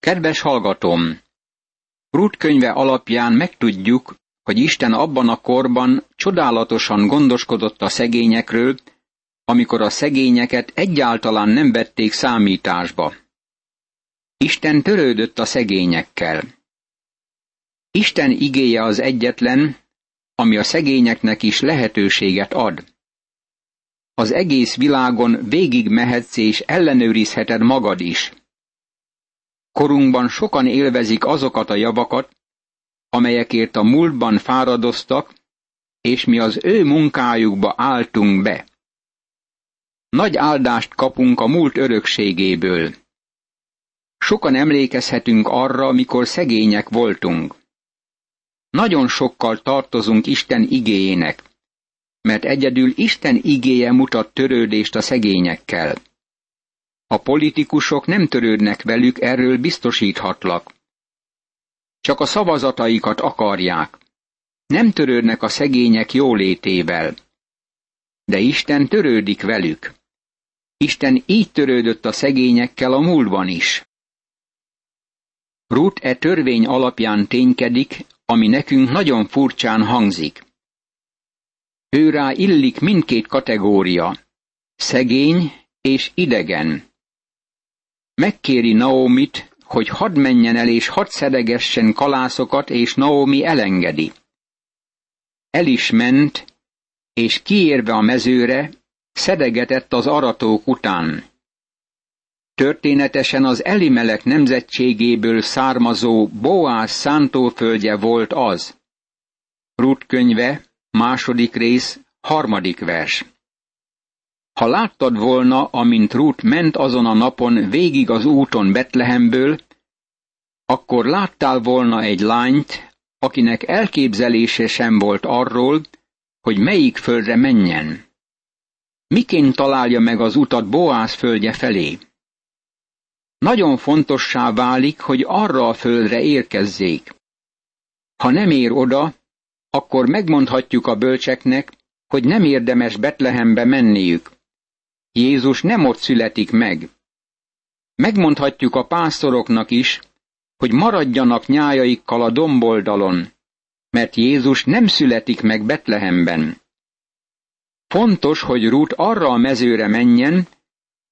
Kedves hallgatom! Rút könyve alapján megtudjuk, hogy Isten abban a korban csodálatosan gondoskodott a szegényekről, amikor a szegényeket egyáltalán nem vették számításba. Isten törődött a szegényekkel. Isten igéje az egyetlen, ami a szegényeknek is lehetőséget ad. Az egész világon végig mehetsz és ellenőrizheted magad is. Korunkban sokan élvezik azokat a javakat, amelyekért a múltban fáradoztak, és mi az ő munkájukba álltunk be. Nagy áldást kapunk a múlt örökségéből. Sokan emlékezhetünk arra, mikor szegények voltunk. Nagyon sokkal tartozunk Isten igéjének, mert egyedül Isten igéje mutat törődést a szegényekkel. A politikusok nem törődnek velük, erről biztosíthatlak. Csak a szavazataikat akarják. Nem törődnek a szegények jólétével. De Isten törődik velük. Isten így törődött a szegényekkel a múltban is. Ruth e törvény alapján ténykedik, ami nekünk nagyon furcsán hangzik. Őrá illik mindkét kategória, szegény és idegen. Megkéri Naomit, hogy hadd menjen el és hadd szedegessen kalászokat, és Naomi elengedi. El is ment, és kiérve a mezőre, szedegetett az aratók után. Történetesen az Elimelek nemzetségéből származó Boász szántóföldje volt az. Rut könyve, második rész, harmadik vers. Ha láttad volna, amint Rut ment azon a napon végig az úton Betlehemből, akkor láttál volna egy lányt, akinek elképzelése sem volt arról, hogy melyik földre menjen. Miként találja meg az utat Boász földje felé? Nagyon fontossá válik, hogy arra a földre érkezzék. Ha nem ér oda, akkor megmondhatjuk a bölcseknek, hogy nem érdemes Betlehembe menniük. Jézus nem ott születik meg. Megmondhatjuk a pásztoroknak is, hogy maradjanak nyájaikkal a domboldalon, mert Jézus nem születik meg Betlehemben. Fontos, hogy Rút arra a mezőre menjen,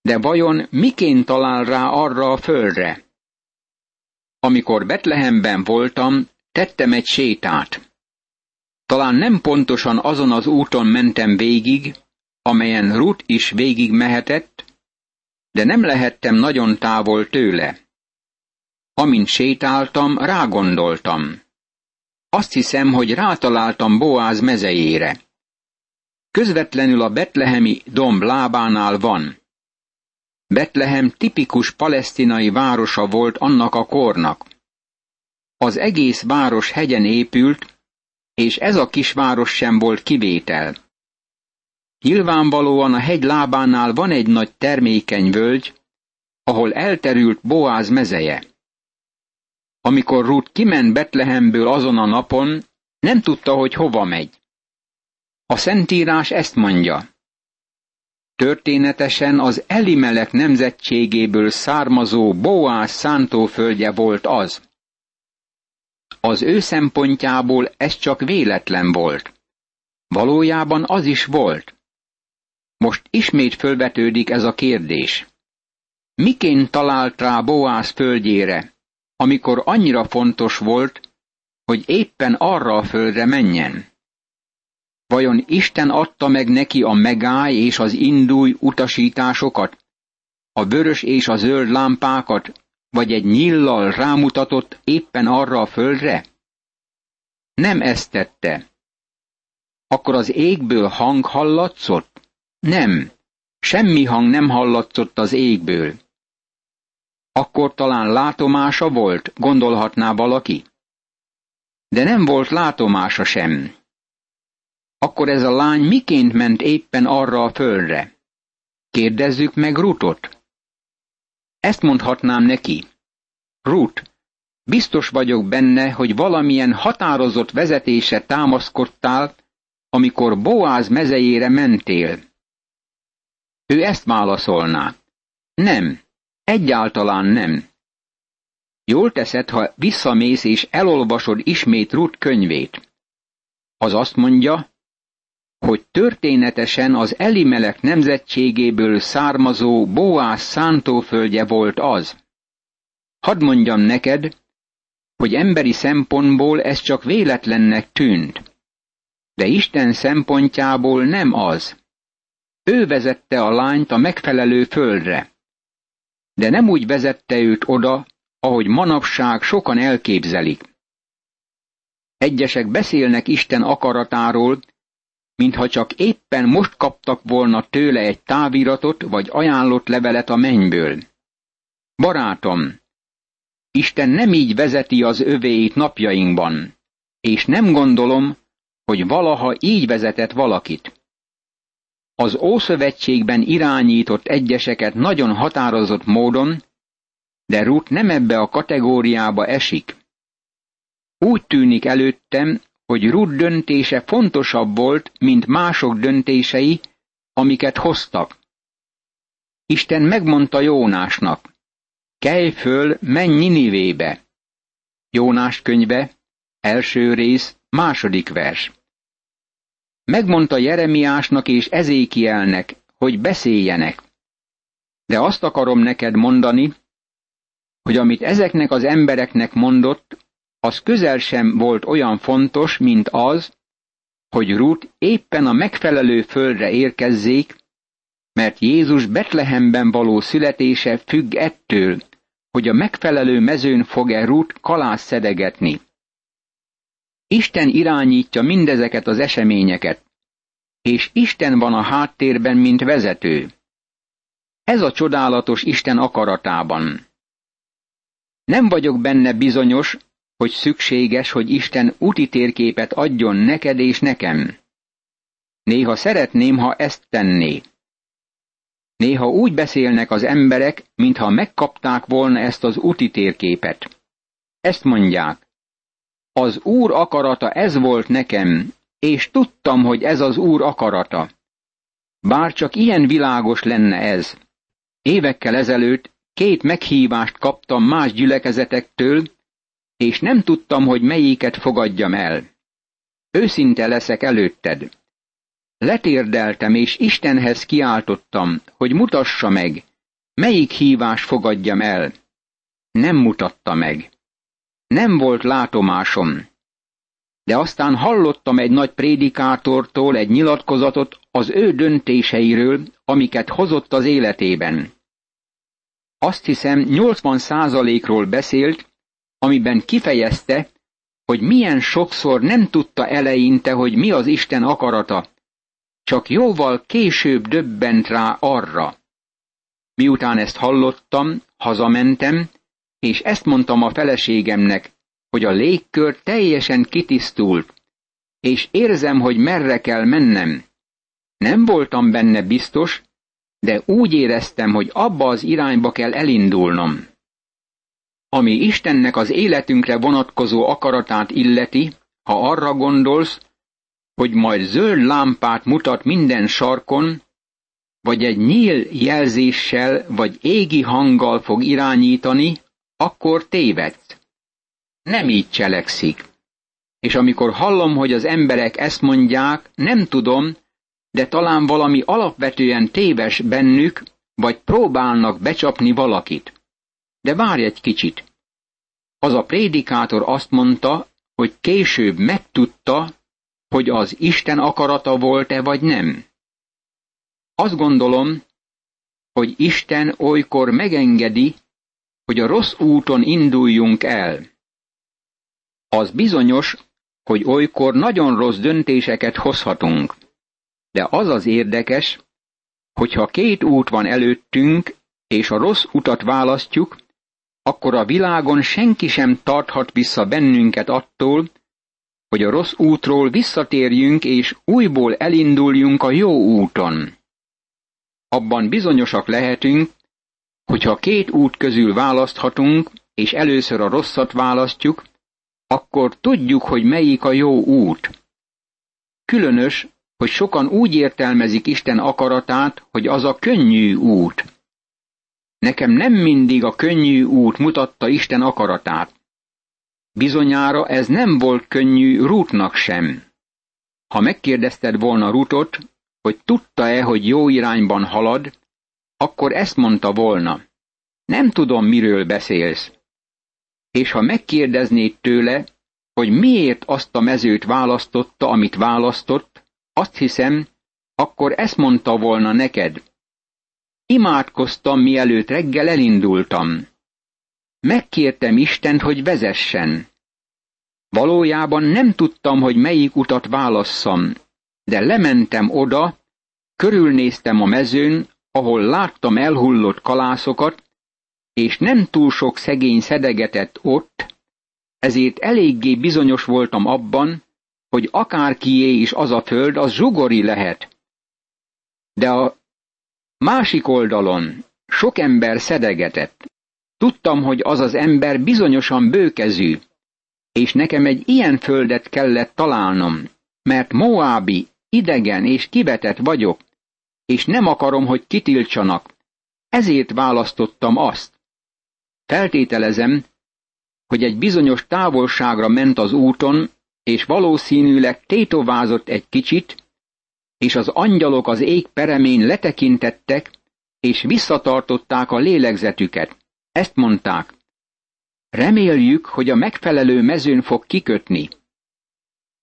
de vajon miként talál rá arra a földre? Amikor Betlehemben voltam, tettem egy sétát. Talán nem pontosan azon az úton mentem végig, amelyen Rut is végig mehetett, de nem lehettem nagyon távol tőle. Amint sétáltam, rágondoltam. Azt hiszem, hogy rátaláltam Boáz mezejére. Közvetlenül a betlehemi domb lábánál van. Betlehem tipikus palesztinai városa volt annak a kornak. Az egész város hegyen épült, és ez a kisváros sem volt kivétel. Nyilvánvalóan a hegy lábánál van egy nagy termékeny völgy, ahol elterült Boáz mezeje. Amikor Ruth kiment Betlehemből azon a napon, nem tudta, hogy hova megy. A Szentírás ezt mondja. Történetesen az Elimelek nemzetségéből származó Boász szántóföldje volt az. Az ő szempontjából ez csak véletlen volt. Valójában az is volt. Most ismét fölvetődik ez a kérdés. Miként talált rá Boász földjére, amikor annyira fontos volt, hogy éppen arra a földre menjen? Vajon Isten adta meg neki a megáll és az indulj utasításokat, a vörös és a zöld lámpákat, vagy egy nyillal rámutatott éppen arra a földre? Nem ezt tette. Akkor az égből hang hallatszott? Nem, semmi hang nem hallatszott az égből. Akkor talán látomása volt, gondolhatná valaki. De nem volt látomása sem. Akkor ez a lány miként ment éppen arra a földre? Kérdezzük meg Rutot. Ezt mondhatnám neki. Rut, biztos vagyok benne, hogy valamilyen határozott vezetése támaszkodtál, amikor Boáz mezejére mentél. Ő ezt válaszolná. Nem, egyáltalán nem. Jól teszed, ha visszamész és elolvasod ismét Rut könyvét. Az azt mondja, hogy történetesen az Elimelek nemzetségéből származó Boás szántóföldje volt az. Hadd mondjam neked, hogy emberi szempontból ez csak véletlennek tűnt. De Isten szempontjából nem az. Ő vezette a lányt a megfelelő földre. De nem úgy vezette őt oda, ahogy manapság sokan elképzelik. Egyesek beszélnek Isten akaratáról, mintha csak éppen most kaptak volna tőle egy táviratot vagy ajánlott levelet a mennyből. Barátom, Isten nem így vezeti az övéit napjainkban, és nem gondolom, hogy valaha így vezetett valakit. Az Ószövetségben irányított egyeseket nagyon határozott módon, de Ruth nem ebbe a kategóriába esik. Úgy tűnik előttem, hogy Ruth döntése fontosabb volt, mint mások döntései, amiket hoztak. Isten megmondta Jónásnak, kelj föl, menj Ninivébe. Jónás könyve, első rész, második vers. Megmondta Jeremiásnak és Ezékielnek, hogy beszéljenek. De azt akarom neked mondani, hogy amit ezeknek az embereknek mondott, az közel sem volt olyan fontos, mint az, hogy Ruth éppen a megfelelő földre érkezzék, mert Jézus Betlehemben való születése függ ettől, hogy a megfelelő mezőn fog-e Ruth kalász szedegetni. Isten irányítja mindezeket az eseményeket, és Isten van a háttérben, mint vezető. Ez a csodálatos Isten akaratában. Nem vagyok benne bizonyos, hogy szükséges, hogy Isten úti térképet adjon neked és nekem. Néha szeretném, ha ezt tenné. Néha úgy beszélnek az emberek, mintha megkapták volna ezt az úti térképet. Ezt mondják. Az Úr akarata ez volt nekem, és tudtam, hogy ez az Úr akarata. Bár csak ilyen világos lenne ez. Évekkel ezelőtt két meghívást kaptam más gyülekezetektől, és nem tudtam, hogy melyiket fogadjam el. Őszinte leszek előtted. Letérdeltem, és Istenhez kiáltottam, hogy mutassa meg, melyik hívás fogadjam el. Nem mutatta meg. Nem volt látomásom. De aztán hallottam egy nagy prédikátortól egy nyilatkozatot az ő döntéseiről, amiket hozott az életében. Azt hiszem 80 százalékról beszélt, amiben kifejezte, hogy milyen sokszor nem tudta eleinte, hogy mi az Isten akarata, csak jóval később döbbent rá arra. Miután ezt hallottam, hazamentem, és ezt mondtam a feleségemnek, hogy a légkör teljesen kitisztult, és érzem, hogy merre kell mennem. Nem voltam benne biztos, de úgy éreztem, hogy abba az irányba kell elindulnom. Ami Istennek az életünkre vonatkozó akaratát illeti, ha arra gondolsz, hogy majd zöld lámpát mutat minden sarkon, vagy egy nyíl jelzéssel vagy égi hanggal fog irányítani, akkor tévedsz. Nem így cselekszik. És amikor hallom, hogy az emberek ezt mondják, nem tudom, de talán valami alapvetően téves bennük, vagy próbálnak becsapni valakit. De várj egy kicsit. Az a prédikátor azt mondta, hogy később megtudta, hogy az Isten akarata volt-e vagy nem. Azt gondolom, hogy Isten olykor megengedi, hogy a rossz úton induljunk el. Az bizonyos, hogy olykor nagyon rossz döntéseket hozhatunk. De az az érdekes, hogyha két út van előttünk, és a rossz utat választjuk, akkor a világon senki sem tarthat vissza bennünket attól, hogy a rossz útról visszatérjünk és újból elinduljunk a jó úton. Abban bizonyosak lehetünk, hogyha két út közül választhatunk, és először a rosszat választjuk, akkor tudjuk, hogy melyik a jó út. Különös, hogy sokan úgy értelmezik Isten akaratát, hogy az a könnyű út. Nekem nem mindig a könnyű út mutatta Isten akaratát. Bizonyára ez nem volt könnyű Rútnak sem. Ha megkérdezted volna Rutot, hogy tudta-e, hogy jó irányban halad, akkor ezt mondta volna. Nem tudom, miről beszélsz. És ha megkérdeznéd tőle, hogy miért azt a mezőt választotta, amit választott, azt hiszem, akkor ezt mondta volna neked. Imádkoztam, mielőtt reggel elindultam. Megkértem Istent, hogy vezessen. Valójában nem tudtam, hogy melyik utat válasszam, de lementem oda, körülnéztem a mezőn, ahol láttam elhullott kalászokat, és nem túl sok szegény szedegetett ott, ezért eléggé bizonyos voltam abban, hogy akárkié is az a föld, az zsugori lehet. De a másik oldalon sok ember szedegetett. Tudtam, hogy az az ember bizonyosan bőkezű, és nekem egy ilyen földet kellett találnom, mert Moábi, idegen és kivetett vagyok, és nem akarom, hogy kitiltsanak. Ezért választottam azt. Feltételezem, hogy egy bizonyos távolságra ment az úton, és valószínűleg tétovázott egy kicsit, és az angyalok az ég peremén letekintettek, és visszatartották a lélegzetüket. Ezt mondták. Reméljük, hogy a megfelelő mezőn fog kikötni.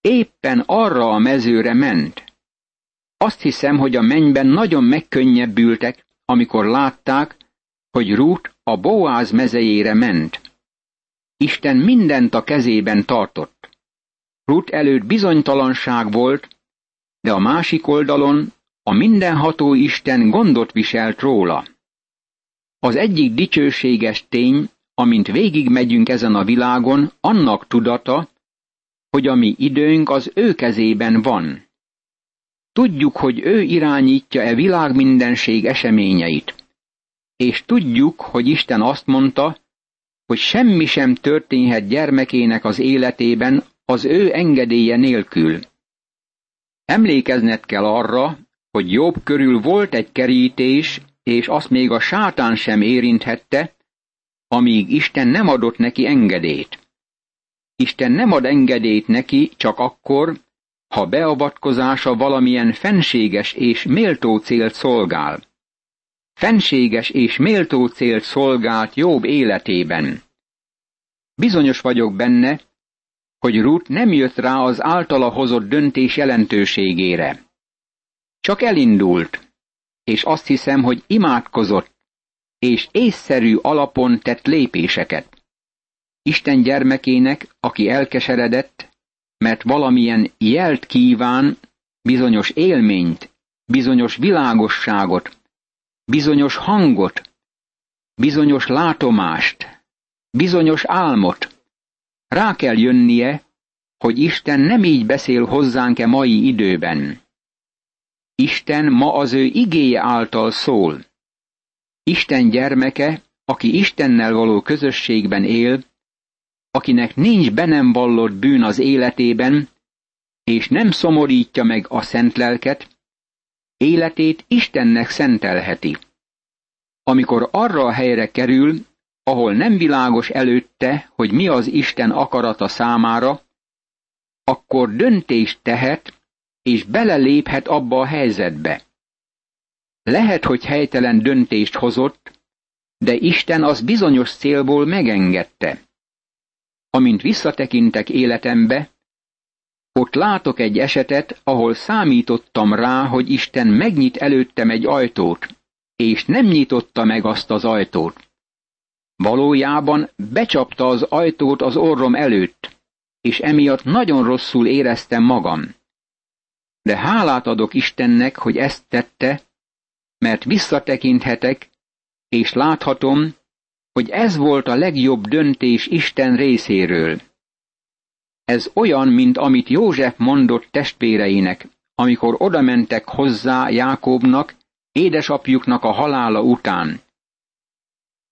Éppen arra a mezőre ment. Azt hiszem, hogy a mennyben nagyon megkönnyebbültek, amikor látták, hogy Rút a Boáz mezejére ment. Isten mindent a kezében tartott. Rut előtt bizonytalanság volt, de a másik oldalon a mindenható Isten gondot viselt róla. Az egyik dicsőséges tény, amint végigmegyünk ezen a világon, annak tudata, hogy a mi időnk az ő kezében van. Tudjuk, hogy ő irányítja e világ mindenség eseményeit. És tudjuk, hogy Isten azt mondta, hogy semmi sem történhet gyermekének az életében az ő engedélye nélkül. Emlékezned kell arra, hogy jobb körül volt egy kerítés, és azt még a sátán sem érinthette, amíg Isten nem adott neki engedélyt. Isten nem ad engedélyt neki csak akkor, ha beavatkozása valamilyen fenséges és méltó célt szolgál. Fenséges és méltó célt szolgált jobb életében. Bizonyos vagyok benne, hogy Ruth nem jött rá az általa hozott döntés jelentőségére. Csak elindult, és azt hiszem, hogy imádkozott, és észszerű alapon tett lépéseket. Isten gyermekének, aki elkeseredett, mert valamilyen jelt kíván, bizonyos élményt, bizonyos világosságot, bizonyos hangot, bizonyos látomást, bizonyos álmot. Rá kell jönnie, hogy Isten nem így beszél hozzánk-e mai időben. Isten ma az ő igéje által szól. Isten gyermeke, aki Istennel való közösségben él, akinek nincs be nem vallott bűn az életében, és nem szomorítja meg a szent lelket, életét Istennek szentelheti. Amikor arra a helyre kerül, ahol nem világos előtte, hogy mi az Isten akarata számára, akkor döntést tehet, és beleléphet abba a helyzetbe. Lehet, hogy helytelen döntést hozott, de Isten az bizonyos célból megengedte. Amint visszatekintek életembe, ott látok egy esetet, ahol számítottam rá, hogy Isten megnyit előttem egy ajtót, és nem nyitotta meg azt az ajtót. Valójában becsapta az ajtót az orrom előtt, és emiatt nagyon rosszul éreztem magam. De hálát adok Istennek, hogy ezt tette, mert visszatekinthetek, és láthatom, hogy ez volt a legjobb döntés Isten részéről. Ez olyan, mint amit József mondott testvéreinek, amikor odamentek hozzá Jákobnak, édesapjuknak a halála után.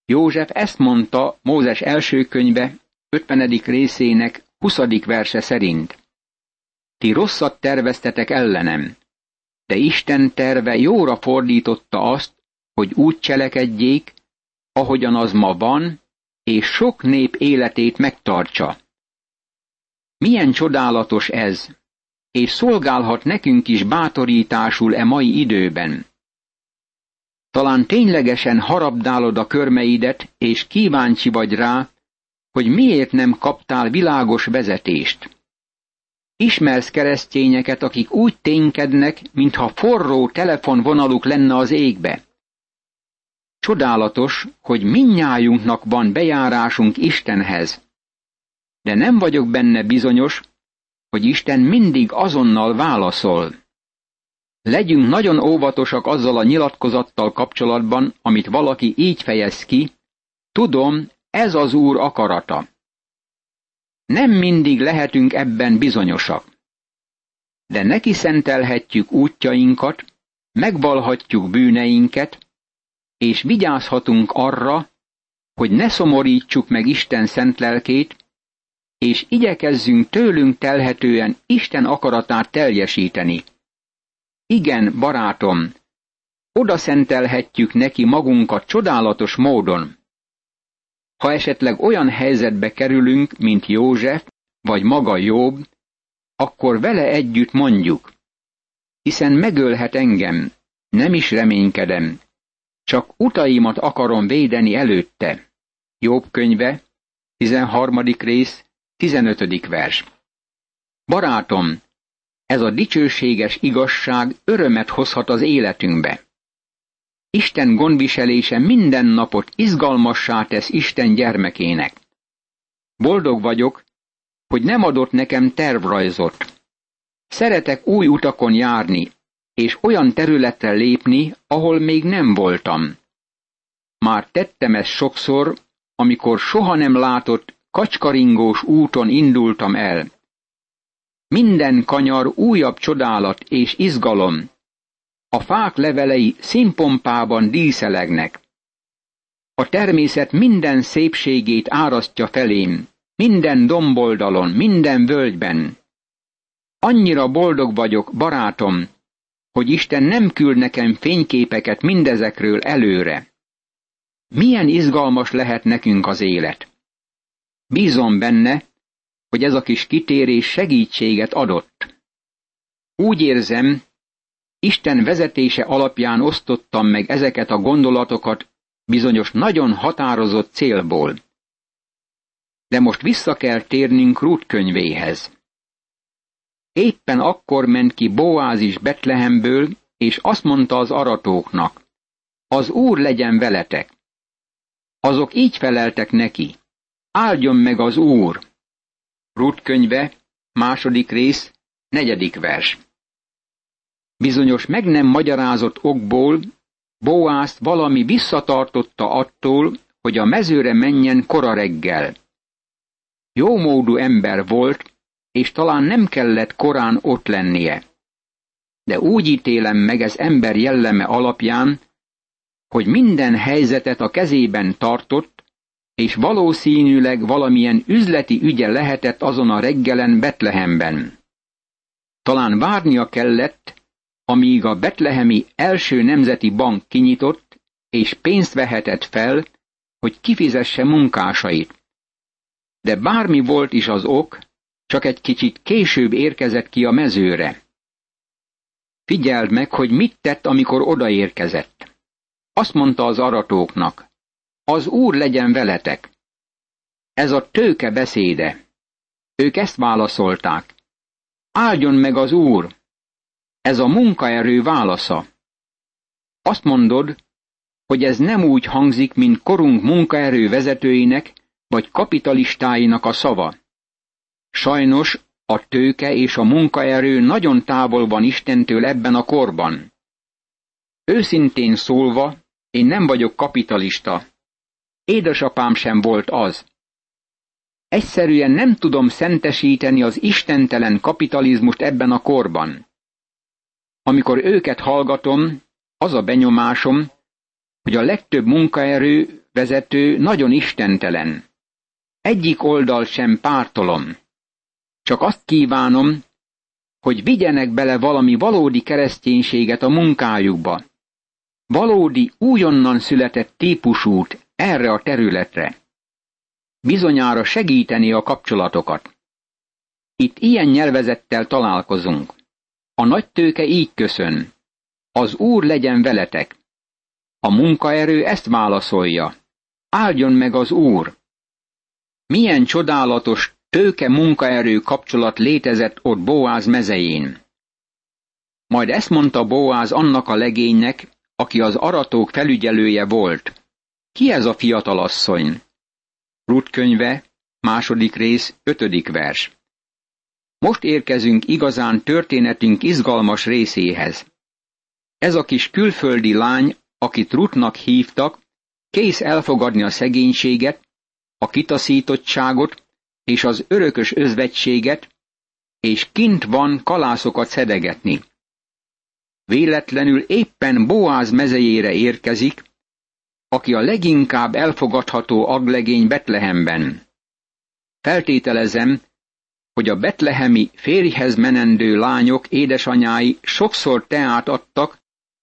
József ezt mondta Mózes első könyve 50. részének 20. verse szerint. Ti rosszat terveztetek ellenem, de Isten terve jóra fordította azt, hogy úgy cselekedjék, ahogyan az ma van, és sok nép életét megtartsa. Milyen csodálatos ez, és szolgálhat nekünk is bátorításul e mai időben. Talán ténylegesen harabdálod a körmeidet, és kíváncsi vagy rá, hogy miért nem kaptál világos vezetést. Ismersz keresztényeket, akik úgy ténykednek, mintha forró telefonvonaluk lenne az égbe. Csodálatos, hogy minnyájunknak van bejárásunk Istenhez. De nem vagyok benne bizonyos, hogy Isten mindig azonnal válaszol. Legyünk nagyon óvatosak azzal a nyilatkozattal kapcsolatban, amit valaki így fejez ki, tudom, ez az Úr akarata. Nem mindig lehetünk ebben bizonyosak. De neki szentelhetjük útjainkat, megvalhatjuk bűneinket, és vigyázhatunk arra, hogy ne szomorítsuk meg Isten szent lelkét, és igyekezzünk tőlünk telhetően Isten akaratát teljesíteni. Igen, barátom, oda szentelhetjük neki magunkat csodálatos módon. Ha esetleg olyan helyzetbe kerülünk, mint József, vagy maga Jobb, akkor vele együtt mondjuk, hiszen megölhet engem, nem is reménykedem, csak utaimat akarom védeni előtte. Jobb könyve, 13. rész, 15. vers. Barátom, ez a dicsőséges igazság örömet hozhat az életünkbe. Isten gondviselése minden napot izgalmassá tesz Isten gyermekének. Boldog vagyok, hogy nem adott nekem tervrajzot. Szeretek új utakon járni, és olyan területre lépni, ahol még nem voltam. Már tettem ezt sokszor, amikor soha nem látott kacskaringós úton indultam el. Minden kanyar újabb csodálat és izgalom. A fák levelei színpompában díszelegnek. A természet minden szépségét árasztja felém, minden domboldalon, minden völgyben. Annyira boldog vagyok, barátom, hogy Isten nem küld nekem fényképeket mindezekről előre. Milyen izgalmas lehet nekünk az élet. Bízom benne, hogy ez a kis kitérés segítséget adott. Úgy érzem, Isten vezetése alapján osztottam meg ezeket a gondolatokat bizonyos nagyon határozott célból. De most vissza kell térnünk Ruth könyvéhez. Éppen akkor ment ki Boáz is Betlehemből, és azt mondta az aratóknak, az Úr legyen veletek. Azok így feleltek neki, áldjon meg az Úr. Ruth könyve, második rész, negyedik vers. Bizonyos meg nem magyarázott okból Boázt valami visszatartotta attól, hogy a mezőre menjen kora reggel. Jómódú ember volt, és talán nem kellett korán ott lennie. De úgy ítélem meg ez ember jelleme alapján, hogy minden helyzetet a kezében tartott, és valószínűleg valamilyen üzleti ügye lehetett azon a reggelen Betlehemben. Talán várnia kellett, amíg a betlehemi első nemzeti bank kinyitott, és pénzt vehetett fel, hogy kifizesse munkásait. De bármi volt is az ok, csak egy kicsit később érkezett ki a mezőre. Figyeld meg, hogy mit tett, amikor odaérkezett. Azt mondta az aratóknak, az Úr legyen veletek. Ez a tőke beszéde. Ők ezt válaszolták. Áldjon meg az Úr! Ez a munkaerő válasza. Azt mondod, hogy ez nem úgy hangzik, mint korunk munkaerő vezetőinek vagy kapitalistáinak a szava. Sajnos a tőke és a munkaerő nagyon távol van Istentől ebben a korban. Őszintén szólva, én nem vagyok kapitalista. Édesapám sem volt az. Egyszerűen nem tudom szentesíteni az istentelen kapitalizmust ebben a korban. Amikor őket hallgatom, az a benyomásom, hogy a legtöbb munkaerő vezető nagyon istentelen. Egyik oldal sem pártolom. Csak azt kívánom, hogy vigyenek bele valami valódi kereszténységet a munkájukba. Valódi, újonnan született típusút, erre a területre. Bizonyára segíteni a kapcsolatokat. Itt ilyen nyelvezettel találkozunk. A nagy tőke így köszön. Az Úr legyen veletek. A munkaerő ezt válaszolja. Áldjon meg az Úr! Milyen csodálatos tőke munkaerő kapcsolat létezett ott Boáz mezején. Majd ezt mondta Boáz annak a legénynek, aki az aratók felügyelője volt. Ki ez a fiatalasszony? Rut könyve, második rész, ötödik vers. Most érkezünk igazán történetünk izgalmas részéhez. Ez a kis külföldi lány, akit Rutnak hívtak, kész elfogadni a szegénységet, a kitaszítottságot és az örökös özvegységet, és kint van kalászokat szedegetni. Véletlenül éppen Boáz mezejére érkezik, aki a leginkább elfogadható aglegény Betlehemben. Feltételezem, hogy a betlehemi férjhez menendő lányok édesanyái sokszor teát adtak,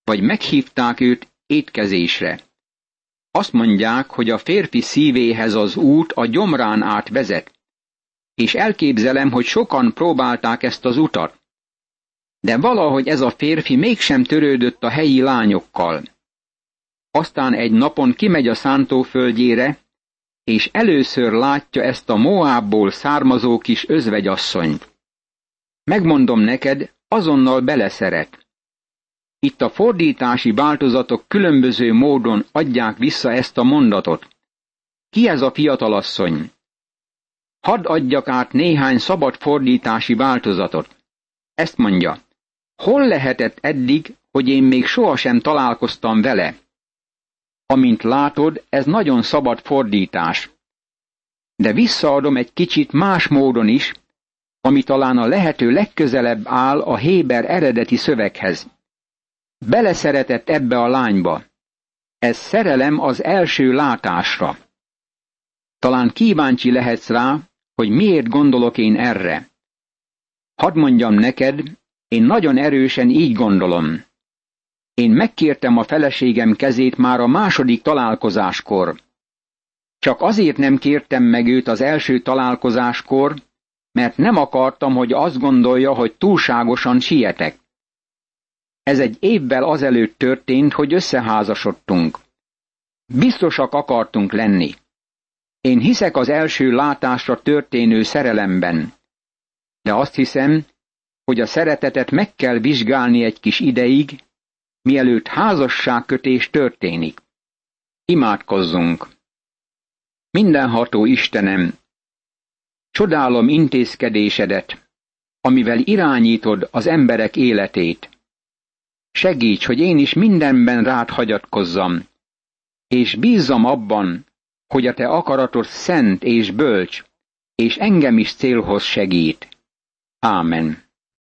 vagy meghívták őt étkezésre. Azt mondják, hogy a férfi szívéhez az út a gyomrán át vezet, és elképzelem, hogy sokan próbálták ezt az utat. De valahogy ez a férfi mégsem törődött a helyi lányokkal. Aztán egy napon kimegy a szántóföldjére, és először látja ezt a Moábból származó kis özvegyasszonyt. Megmondom neked, azonnal beleszeret. Itt a fordítási változatok különböző módon adják vissza ezt a mondatot. Ki ez a fiatalasszony? Hadd adjak át néhány szabad fordítási változatot. Ezt mondja. Hol lehetett eddig, hogy én még sohasem találkoztam vele? Amint látod, ez nagyon szabad fordítás. De visszaadom egy kicsit más módon is, ami talán a lehető legközelebb áll a Héber eredeti szöveghez. Beleszeretett ebbe a lányba. Ez szerelem az első látásra. Talán kíváncsi lehetsz rá, hogy miért gondolok én erre. Hadd mondjam neked, én nagyon erősen így gondolom. Én megkértem a feleségem kezét már a második találkozáskor. Csak azért nem kértem meg őt az első találkozáskor, mert nem akartam, hogy azt gondolja, hogy túlságosan sietek. Ez egy évvel azelőtt történt, hogy összeházasodtunk. Biztosak akartunk lenni. Én hiszek az első látásra történő szerelemben. De azt hiszem, hogy a szeretetet meg kell vizsgálni egy kis ideig, mielőtt házasságkötés történik. Imádkozzunk! Mindenható Istenem, csodálom intézkedésedet, amivel irányítod az emberek életét. Segíts, hogy én is mindenben rád hagyatkozzam, és bízzam abban, hogy a te akaratod szent és bölcs, és engem is célhoz segít. Ámen.